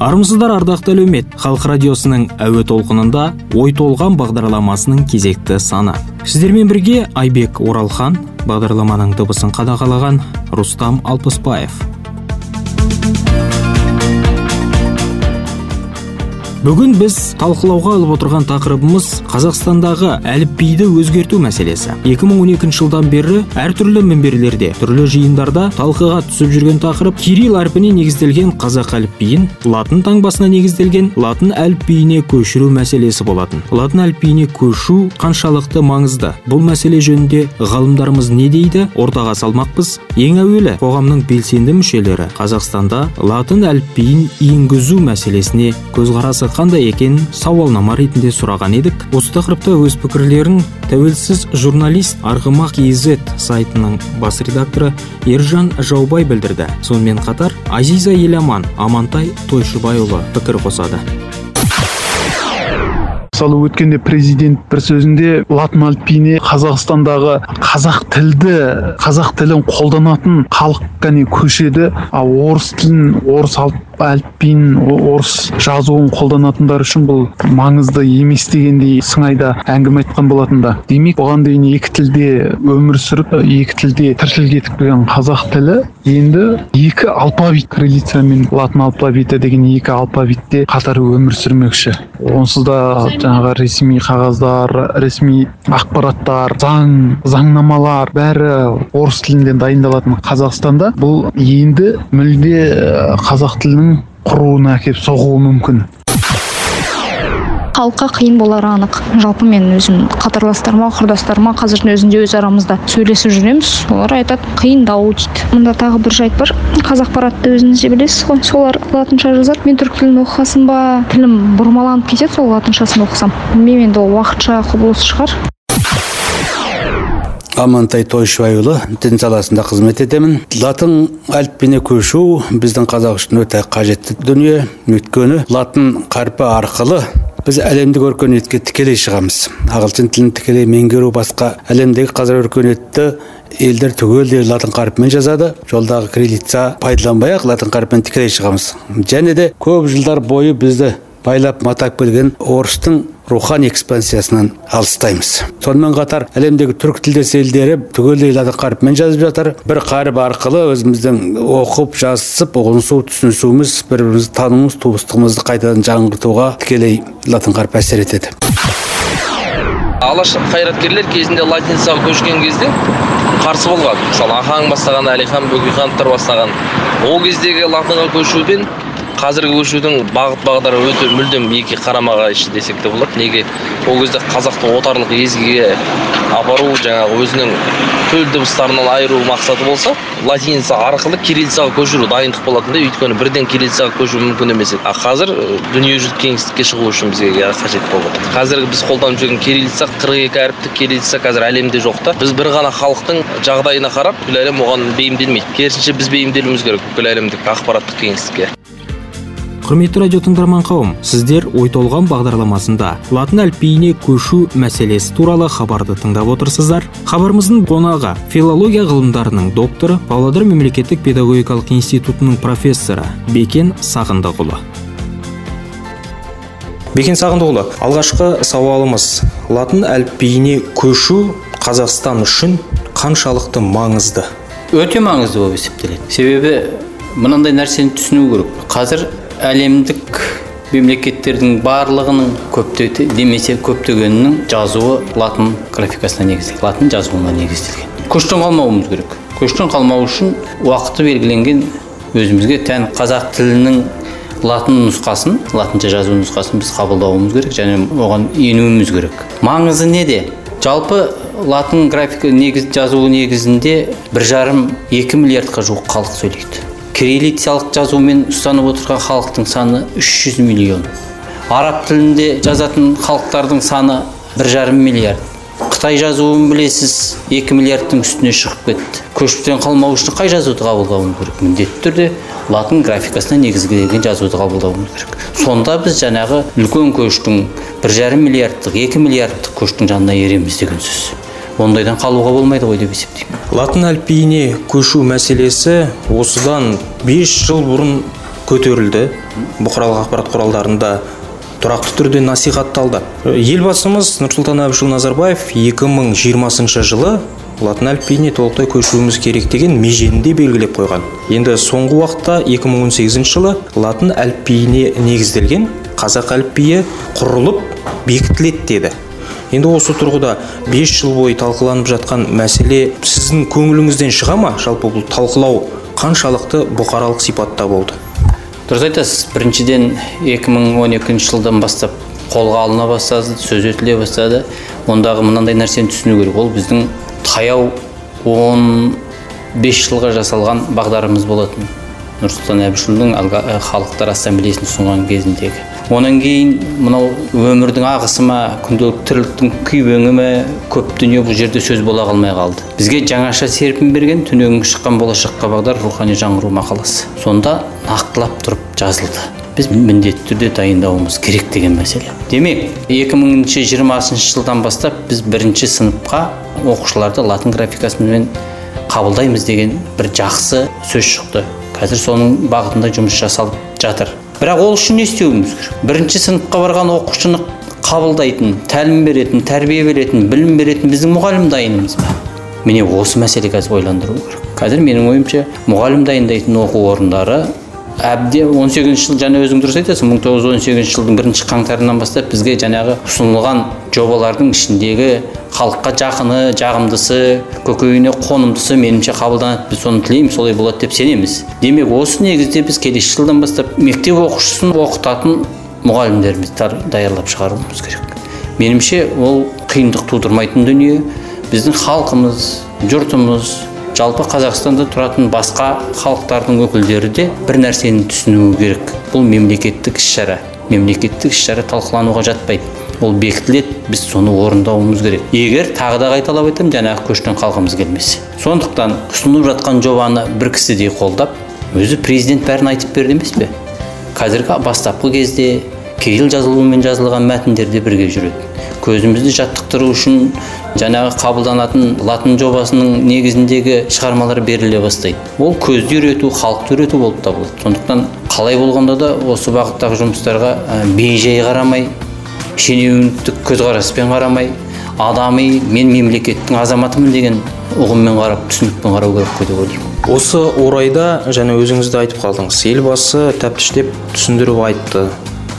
армысыздар ардақты әлеумет. Халық радиосының әуе толқынында ой толған бағдарламасының кезекті саны. Сіздермен бірге айбек оралхан бағдарламаның дыбысын қадағалаған рустам алпысбаев. Бүгін біз талқылауға алып отырған тақырыбымыз қазақстандағы әліпбиді өзгерту мәселесі. 2012 жылдан бері әртүрлі мінберлерде түрлі жиындарда талқыға түсіп жүрген тақырып кирилл әрпіне негізделген қазақ әліпбиін латын таңбасына негізделген латын әліпбиіне көшіру мәселесі болатын. Латын әліпбиіне көшу қаншалықты маңызды? Бұл мәселе жөнінде ғалымдарымыз не дейді? Ортаға салмақпыз. Ең әуелі қоғамның белсенді мүшелері қазақстанда латын әліпбиін енгізу мәселесіне көзқарасы қандай екенін сауалнама ретінде сұраған едік. Осы тақырыпта өз пікірлерін тәуелсіз журналист арғымақ kz сайтының бас редакторы ержан жаубай білдірді. Сонымен қатар азиза еламан амантай тойшыбайұлы пікір қосады. Мысалы өткенде президент бір сөзінде латын әліпбиіне қазақстандағы қазақ тілді қазақ тілін қолданатын халық кәне көшеді ал орыс тілін орыс әліпбиін орыс жазуын қолданатындар үшін бұл маңызды емес дегендей сыңайда әңгіме айтқан болатын да. Демек бұған дейін екі тілде өмір сүріп екі тілде тіршілік етіп келген қазақ тілі енді екі алфавит кириллица мен латын алфавиті деген екі алфавитте қатар өмір сүрмекші. Онсыз да жаңағы ресми қағаздар ресми ақпараттар заң заңнамалар бәрі орыс тілінде дайындалатын қазақстанда бұл енді мүлде қазақ тілінің құруына әкеліп соғуы мүмкін. Халыққа қиын болары анық. Жалпы мен өзім қатарластарыма құрдастарыма қазірдің өзінде өз арамызда сөйлесіп жүреміз. Олар айтады қиындау дейді. Мында тағы бір жайт бар. Қазақпаратты өзіңіз де білесіз ғой. Солар латынша жазады. Мен түрік тілін оқыған ба? тілім бұрмаланып кетеді сол латыншасын оқысам. Білмеймін енді ол уақытша құбылыс шығар. Амантай тойшыбайұлы дін саласында қызмет етемін. Латын әліпбиіне көшу біздің қазақ үшін өте қажетті дүние. Өйткені латын қарпі арқылы біз әлемдік өркениетке тікелей шығамыз. Ағылшын тілін тікелей меңгеру басқа. Әлемдегі қазір өркениетті елдер түгелдей латын қарпімен жазады. Жолдағы кириллица пайдаланбай ақ латын қарпімен тікелей шығамыз. Және де көп жылдар бойы бізді байлап матап келген орыстың рухани экспансиясынан алыстаймыз. Сонымен қатар әлемдегі түрік тілдес елдері түгелдей латын қарпімен жазып жатыр. Бір қаріп арқылы өзіміздің оқып жазысып ұғынысу түсінісуіміз бір бірімізді тануымыз туыстығымызды қайтадан жаңғыртуға тікелей латын қарпі әсер етеді. Алаш қайраткерлер кезінде латиницаға көшкен кезде қарсы болған. Мысалы ахаң бастаған әлихан бөкейхановтар бастаған. Ол кездегі латынға көшуден қазіргі көшудің бағыт бағдары өте мүлдем екі қарама қайшы десек те болады. Неге? Ол кезде қазақты отарлық езгіге апару жаңағы өзінің төл дыбыстарынан айыру мақсаты болса латиница арқылы кириллицаға көшіру дайындық болатын да өйткені бірден кириллицаға көшу мүмкін емес еді. А қазір дүниежүзілік кеңістікке шығу үшін бізге қажет болды қазіргі біз қолданып жүрген кириллица қырық екі әріптік кириллица қазір әлемде жоқ та. Біз бір ғана халықтың жағдайына қарап бүкіл әлем оған бейімделмейді. Керісінше біз бейімделуіміз керек бүкіл әлемдік ақпараттық кеңістікке. Құрметті радио тыңдарман қауым сіздер ой толған бағдарламасында латын әліпбиіне көшу мәселесі туралы хабарды тыңдап отырсыздар. Хабарымыздың қонағы филология ғылымдарының докторы павлодар мемлекеттік педагогикалық институтының профессоры бекен сағындықұлы бекен сағындықұлы алғашқы сауалымыз. Латын әліпбиіне көшу қазақстан үшін қаншалықты маңызды? Өте маңызды болып есептеледі. Себебі мынандай нәрсені түсіну керек. Қазір әлемдік мемлекеттердің барлығының көпте демесе көптегенінің жазуы латын графикасына негізделген латын жазуына негізделген. Көштен қалмауымыз керек. Көштен қалмау үшін уақыты белгіленген өзімізге тән қазақ тілінің латын нұсқасын латынша жазу нұсқасын біз қабылдауымыз керек және оған енуіміз керек. Маңызы неде? Жалпы латын графика негіз жазуы негізінде бір жарым екі миллиардқа жуық халық сөйлейді. Кириллицалық жазумен ұстанып отырған халықтың саны 300 миллион. Араб тілінде жазатын халықтардың саны бір жарым миллиард. Қытай жазуын білесіз екі миллиардтың үстіне шығып кетті. Көштен қалмау үшін қай жазуды қабылдауымыз керек? Міндетті түрде латын графикасына негізделген жазуды қабылдауымыз керек. Сонда біз жаңағы үлкен көштің бір жарым миллиардтық екі миллиардтық көштің жанына ереміз деген сөз. Ондайдан қалуға болмайды ғой деп есептеймін. Латын әліпбиіне көшу мәселесі осыдан 5 жыл бұрын көтерілді. Бұқаралық ақпарат құралдарында тұрақты түрде насихатталды. Елбасымыз нұрсұлтан әбішұлы назарбаев 2020 жылы латын әліпбиіне толықтай көшуіміз керек деген межені де белгілеп қойған. Енді соңғы уақытта 2018 жылы латын әліпбиіне негізделген қазақ әліпбиі құрылып бекітіледі деді. Енді осы тұрғыда 5 жыл бойы талқыланып жатқан мәселе сіздің көңіліңізден шыға ма? Жалпы бұл талқылау қаншалықты бұқаралық сипатта болды? Дұрыс айтасыз. Біріншіден 2012 жылдан бастап қолға алына бастады сөз етіле бастады. Ондағы мынандай нәрсені түсіну керек. Ол біздің таяу 15 жылға жасалған бағдарымыз болатын. Нұрсұлтан әбішұлының халықтар ассамблеясын ұсынған кезіндегі. Онан кейін мынау өмірдің ағысы ма күнделікті тірліктің күйбеңі ме көп дүние бұл жерде сөз бола қалмай қалды. Бізге жаңаша серпін берген түнегің шыққан болашаққа бағдар рухани жаңғыру мақаласы. Сонда нақтылап тұрып жазылды. Біз міндетті түрде дайындауымыз керек деген мәселе. Демек 2020 жылдан бастап біз бірінші сыныпқа оқушыларды латын графикасымен қабылдаймыз деген бір жақсы сөз шықты. Қазір соның бағытында жұмыс жасалып жатыр. Бірақ ол үшін не істеуіміз керек бірінші сыныпқа барған оқушыны қабылдайтын тәлім беретін тәрбие беретін білім беретін біздің мұғалім дайынымыз ба? Міне осы мәселе қазір ойландыру керек. Қазір менің ойымша мұғалім дайындайтын оқу орындары он сегізінші жыл жаңа өзің дұрыс айтасың. мың тоғыз жүз он сегізінші жылдың бірінші қаңтарынан бастап бізге жаңағы ұсынылған жобалардың ішіндегі халыққа жақыны жағымдысы көкейіне қонымдысы меніңше қабылданады. Біз соны тілейміз солай болады деп сенеміз. Демек осы негізде біз келесі жылдан бастап мектеп оқушысын оқытатын мұғалімдерімізді даярлап шығаруымыз керек. Меніңше ол қиындық тудырмайтын дүние. Біздің халқымыз жұртымыз жалпы қазақстанда тұратын басқа халықтардың өкілдері де бір нәрсені түсінуі керек. Бұл мемлекеттік іс шара мемлекеттік іс шара талқылануға жатпайды. Ол бекітіледі біз соны орындауымыз керек. Егер тағы да қайталап айтамын жаңағы көштен қалғымыз келмесе. Сондықтан ұсынылып жатқан жобаны бір кісідей қолдап өзі президент бәрін айтып берді емес пе? Қазіргі бастапқы кезде кирилл жазылуымен жазылған мәтіндер де бірге жүреді. Көзімізді жаттықтыру үшін жаңағы қабылданатын латын жобасының негізіндегі шығармалар беріле бастайды. Ол көзді үйрету халықты үйрету болып табылады. Сондықтан қалай болғанда да осы бағыттағы жұмыстарға бейжай қарамай шенеуніктік көзқараспен қарамай адами мен мемлекеттің азаматымын деген ұғыммен қарап түсінікпен қарау керек қой деп ойлаймын. Осы орайда және өзіңіз де айтып қалдыңыз елбасы тәптіштеп түсіндіріп айтты.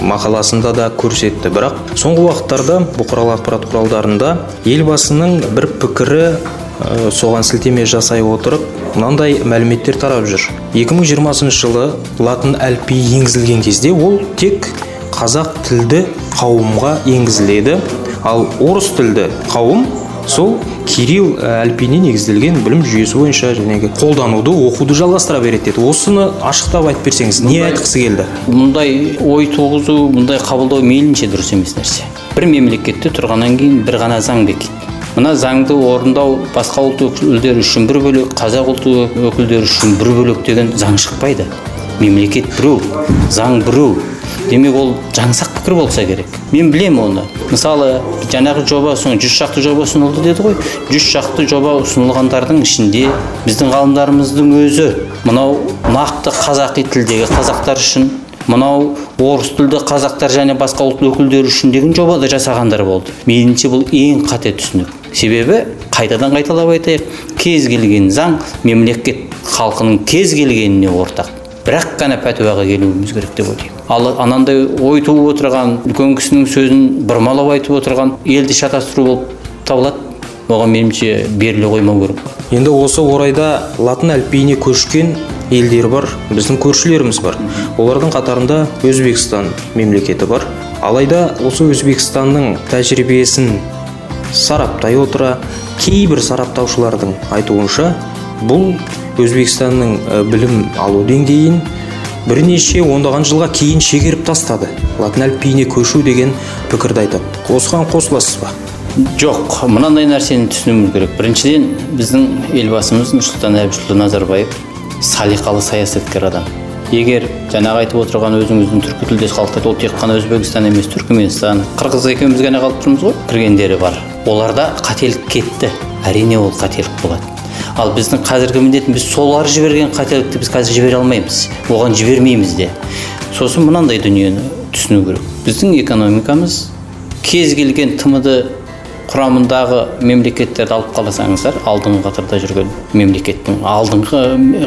Мақаласында да көрсетті. Бірақ соңғы уақыттарда бұқаралық ақпарат құралдарында елбасының бір пікірі соған сілтеме жасай отырып мынандай мәліметтер тарап жүр. 2020 жылы латын әліпбиі енгізілген кезде ол тек қазақ тілді қауымға енгізіледі. Ал орыс тілді қауым сол кирилл әліпбиіне негізделген білім жүйесі бойынша жәнегі қолдануды оқуды жалғастыра береді деді. Осыны ашықтап айтып берсеңіз не айтқысы келді? мұндай ой туғызу мұндай қабылдау мейлінше дұрыс емес нәрсе. Бір мемлекетте тұрғаннан кейін бір ғана заң бекиді мына заңды орындау басқа ұлт өкілдері үшін бір бөлек қазақ ұлты өкілдері үшін бір бөлек деген заң шықпайды. Мемлекет біреу заң біреу. Демек ол жаңсақ пікір болса керек. Мен білем оны. Мысалы жаңағы жоба жүз шақты жоба ұсынылды деді ғой. Жүз шақты жоба ұсынылғандардың ішінде біздің ғалымдарымыздың өзі мынау нақты қазақи тілдегі қазақтар үшін мынау орыс тілді қазақтар және басқа ұлт өкілдері үшін деген жоба да жасағандар болды. Меніңше бұл ең қате түсінік. Себебі қайтадан қайталап айтайық. Кез келген заң мемлекет халқының кез келгеніне ортақ. Бірақ қана пәтуаға келуіміз керек деп ойлаймын. Ал анандай ой туып отырған үлкен кісінің сөзін бұрмалап айтып отырған елді шатастыру болып табылады. Оған меніңше беріле қоймау керек. Енді осы орайда латын әліпбиіне көшкен елдер бар біздің көршілеріміз бар. Олардың қатарында өзбекстан мемлекеті бар. Алайда осы өзбекстанның тәжірибесін сараптай отыра кейбір сараптаушылардың айтуынша бұл өзбекстанның білім алу деңгейін бірнеше ондаған жылға кейін шегеріп тастады. Латын әліпбиіне көшу деген пікірді айтады. Осыған қосыласыз ба? Жоқ мынандай нәрсені түсінуіміз керек. Біріншіден біздің елбасымыз нұрсұлтан әбішұлы назарбаев салиқалы саясаткер адам. Егер жаңағы айтып отырған өзіңіздің түркі тілдес халықтар ол тек қана өзбекстан емес түркіменстан қырғыз екеуміз ғана қалып тұрмыз ғой. Кіргендері бар. Оларда қателік кетті. Әрине ол қателік болады. Ал біздің қазіргі міндетіміз солар жіберген қателікті біз қазір жібере алмаймыз. Оған жібермейміз де. Сосын мынандай дүниені түсіну керек. Біздің экономикамыз кез келген тмд құрамындағы мемлекеттерді алып қаласаңыздар алдыңғы қатарда жүрген мемлекеттің алдыңғы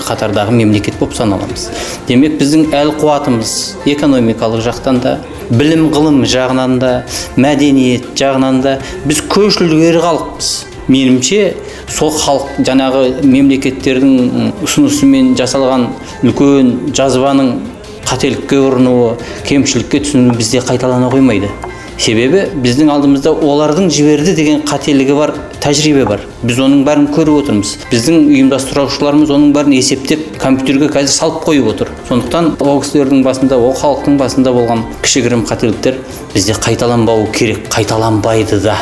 қатардағы мемлекет болып саналамыз. Демек біздің әл қуатымыз экономикалық жақтан да білім ғылым жағынан да мәдениет жағынан да біз көш ілгері халықпыз. Меніңше сол халық жаңағы мемлекеттердің ұсынысымен жасалған үлкен жазбаның қателікке ұрынуы кемшілікке түсінуі бізде қайталана қоймайды. Себебі біздің алдымызда олардың жіберді деген қателігі бар тәжірибе бар. Біз оның бәрін көріп отырмыз. Біздің ұйымдастырушыларымыз оның бәрін есептеп компьютерге қазір салып қойып отыр. Сондықтан ол кісілердің басында ол халықтың басында болған кішігірім қателіктер бізде қайталанбауы керек қайталанбайды да.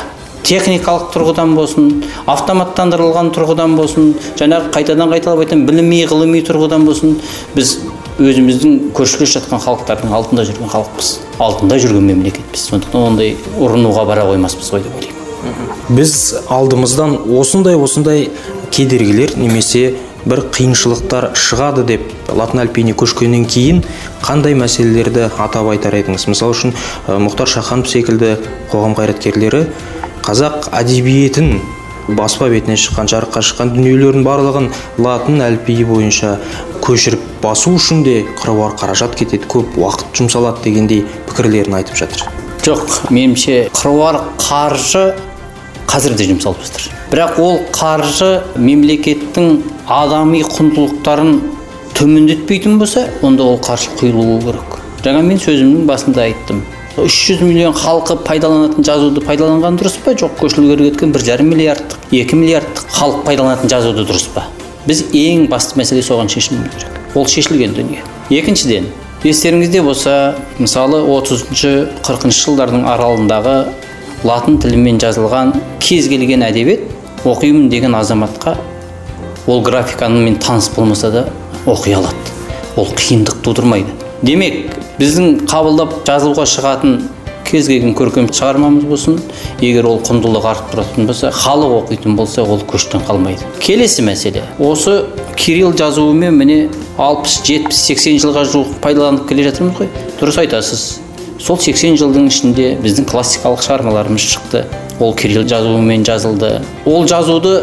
Техникалық тұрғыдан болсын автоматтандырылған тұрғыдан болсын жаңағы қайтадан қайталап айтамын біліми ғылыми тұрғыдан болсын біз өзіміздің көршілес жатқан халықтардың алдында жүрген халықпыз. Алдында жүрген мемлекетпіз. Сондықтан ондай ұрынуға бара қоймаспыз ғой деп ойлаймын. Біз алдымыздан осындай осындай кедергілер немесе бір қиыншылықтар шығады деп латын әліпбиіне көшкеннен кейін қандай мәселелерді атап айтар едіңіз? Мысалы үшін мұхтар шаханов секілді қоғам қайраткерлері қазақ әдебиетін баспа бетіне шыққан жарыққа шыққан дүниелердің барлығын латын әліпбиі бойынша көшіріп басу үшін де қыруар қаражат кетеді көп уақыт жұмсалады дегендей пікірлерін айтып жатыр. Жоқ меніңше қыруар қаржы қазір де жұмсалып жатыр. Бірақ ол қаржы мемлекеттің адами құндылықтарын төмендетпейтін болса онда ол қаржы құйылуы керек. Жаңа мен сөзімнің басында айттым. 300 миллион халқы пайдаланатын жазуды пайдаланған дұрыс па? Жоқ көшілгері кеткен бір жарым миллиардтық екі миллиардтық халық пайдаланатын жазуды дұрыс па? Біз ең басты мәселе соған шешіміміз керек. Ол шешілген дүние. Екіншіден естеріңізде болса мысалы 30-шы 40 жылдардың аралығындағы латын тілімен жазылған кез келген әдебиет оқимын деген азаматқа ол графикамен таныс болмаса да оқи алады. Ол қиындық тудырмайды. Демек біздің қабылдап жазуға шығатын кез келген көркем шығармамыз болсын егер ол құндылығы артып тұратын болса халық оқитын болса ол көштен қалмайды. Келесі мәселе. Осы кирилл жазуымен міне алпыс жетпіс сексен жылға жуық пайдаланып келе жатырмыз ғой. Дұрыс айтасыз. Сол 80 жылдың ішінде біздің классикалық шығармаларымыз шықты. Ол кирилл жазуымен жазылды. Ол жазуды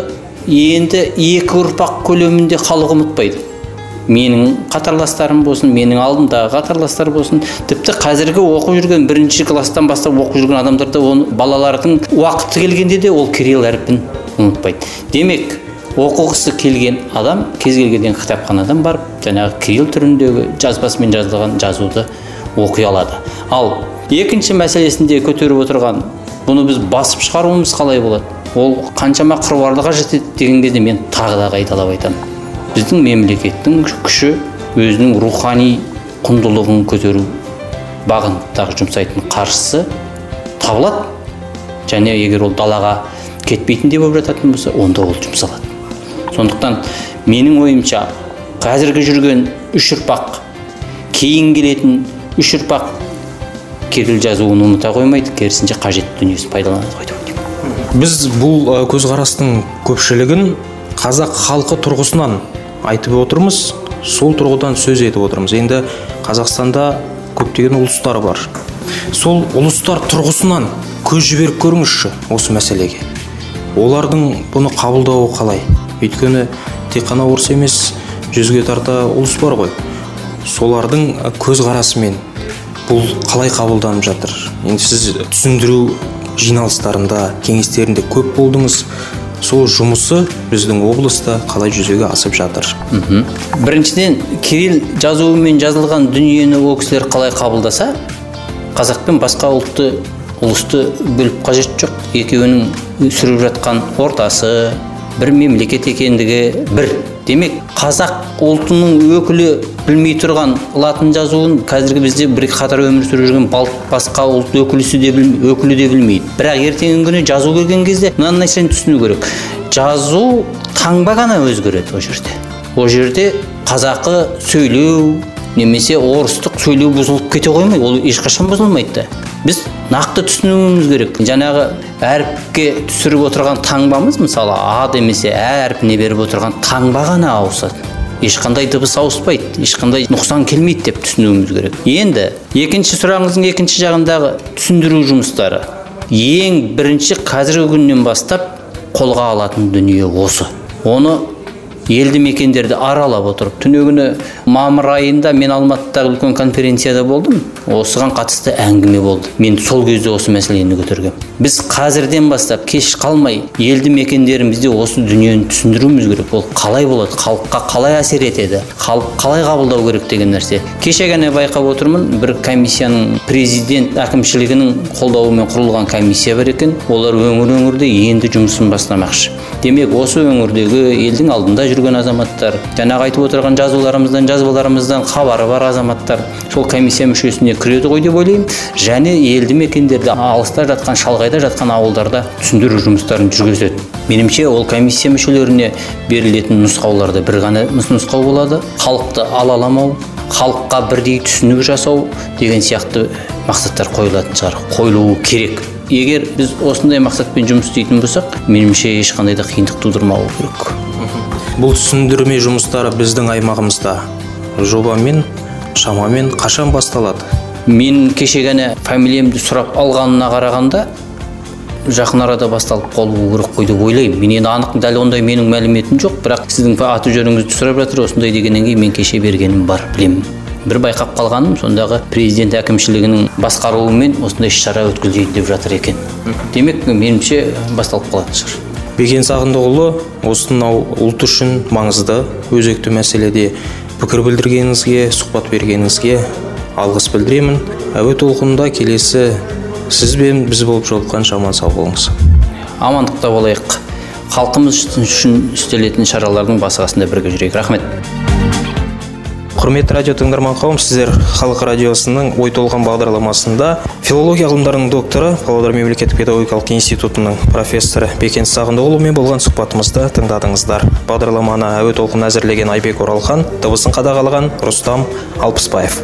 енді екі ұрпақ көлемінде халық ұмытпайды. Менің қатарластарым болсын менің алдымдағы қатарластар болсын тіпті қазіргі оқып жүрген бірінші класстан бастап оқып жүрген адамдар да оны балалардың уақыты келгенде де ол кирилл әрпін ұмытпайды. Демек оқығысы келген адам кез келген кітапханадан барып жаңағы кирилл түріндегі жазбасымен жазылған жазуды оқи алады. Ал екінші мәселесінде көтеріп отырған бұны біз басып шығаруымыз қалай болады? Ол қаншама қыруарлығы жетеді деген кезде мен тағы да қайталап айтамын. Біздің мемлекеттің күші өзінің рухани құндылығын көтеру бағытындағы жұмсайтын қаржысы табылады. Және егер ол далаға кетпейтіндей болып жататын болса онда ол жұмсалады. Сондықтан менің ойымша қазіргі жүрген үш ұрпақ кейін келетін үш ұрпақ кирилл жазуын ұмыта қоймайды керісінше қажетті дүниесін пайдаланады ғой деп ойлаймын. Біз бұл көзқарастың көпшілігін қазақ халқы тұрғысынан айтып отырмыз. Сол тұрғыдан сөз етіп отырмыз. Енді қазақстанда көптеген ұлыстар бар. Сол ұлыстар тұрғысынан көз жіберіп көріңізші осы мәселеге. Олардың бұны қабылдауы қалай? Өйткені тек қана орыс емес жүзге тарта ұлыс бар ғой. Солардың көзқарасымен бұл қалай қабылданып жатыр? Енді сіз түсіндіру жиналыстарында кеңестерінде көп болдыңыз. Сол жұмысы біздің облыста қалай жүзеге асып жатыр. Мхм. Біріншіден кирилл жазуымен жазылған дүниені ол кісілер қалай қабылдаса қазақ пен басқа ұлтты ұлысты бөліп қажет жоқ. Екеуінің сүріп жатқан ортасы бір мемлекет екендігі бір демек қазақ ұлтының өкілі білмей тұрған латын жазуын қазіргі бізде бір қатар өмір сүріп жүрген басқа ұлт өкілісі де өкілі де білмейді. Бірақ ертеңгі күні жазу келген кезде мына нәрсені түсіну керек. Жазу таңба ғана өзгереді ол жерде. Ол жерде қазақы сөйлеу немесе орыстық сөйлеу бұзылып кете қоймайды ол ешқашан бұзылмайды да. Біз нақты түсінуіміз керек. Жаңағы әріпке түсіріп отырған таңбамыз мысалы а демесе ә әрпіне беріп отырған таңба ғана ауысады. Ешқандай дыбыс ауыспайды ешқандай нұқсан келмейді деп түсінуіміз керек. Енді екінші сұрағыңыздың екінші жағындағы түсіндіру жұмыстары. Ең бірінші қазіргі күннен бастап қолға алатын дүние осы. Оны елді мекендерді аралап отырып түнегіні мамыр айында мен алматыдағы үлкен конференцияда болдым. Осыған қатысты әңгіме болды. Мен сол кезде осы мәселені көтергем. Біз қазірден бастап кеш қалмай елді мекендерімізде осы дүниені түсіндіруіміз керек. Ол қалай болады? Халыққа қалай әсер етеді? Халық қалай қабылдау керек деген нәрсе. Кеше ғана байқап отырмын бір комиссияның президент әкімшілігінің қолдауымен құрылған комиссия бар екен. Олар өңір өңірде енді жұмысын бастамақшы. Демек осы өңірдегі елдің алдында жүрген азаматтар жаңағы айтып отырған жазуларымыздан жазбаларымыздан хабары бар азаматтар сол комиссия мүшесіне кіреді ғой деп ойлаймын. Және елді мекендерде алыста жатқан шалғайда жатқан ауылдарда түсіндіру жұмыстарын жүргізеді. Меніңше ол комиссия мүшелеріне берілетін нұсқауларда бір ғана нұсқау болады. Халықты алаламау халыққа бірдей түсінік жасау деген сияқты мақсаттар қойылатын шығар қойылуы керек. Егер біз осындай мақсатпен жұмыс істейтін болсақ меніңше ешқандай да қиындық тудырмауы керек. Бұл түсіндірме жұмыстары біздің аймағымызда. Жобамен шамамен қашан басталады? Мен кеше ғана фамилиямды сұрап алғанына қарағанда жақын арада басталып қалуы керек қой деп ойлаймын. Мен енді анық дәл ондай менің мәліметім жоқ бірақ сіздің аты жөніңізді сұрап жатыр осындай дегеннен кейін мен кеше бергенім бар білемін. Бір байқап қалғаным сондағы президент әкімшілігінің басқаруымен осындай іс шара өткізейін деп жатыр екен. Демек меніңше басталып қалатын шығар. Бекен сағындықұлы осынау ұлт үшін маңызды өзекті мәселеде пікір білдіргеніңізге сұхбат бергеніңізге алғыс білдіремін. Әуе толқынында келесі сіз бен біз болып жолыққанша аман сау болыңыз. Амандықта болайық. Халқымыз үшін істелетін шаралардың басы бірге жүрейік. Рахмет. Құрметті радио тыңдарман қауым сіздер халық радиосының ой толған бағдарламасында филология ғылымдарының докторы павлодар мемлекеттік педагогикалық институтының профессоры бекен сағындықұлымен болған сұхбатымызды тыңдадыңыздар. Бағдарламаны әуе толқын әзірлеген айбек оралхан дыбысын қадағалаған рустам алпысбаев.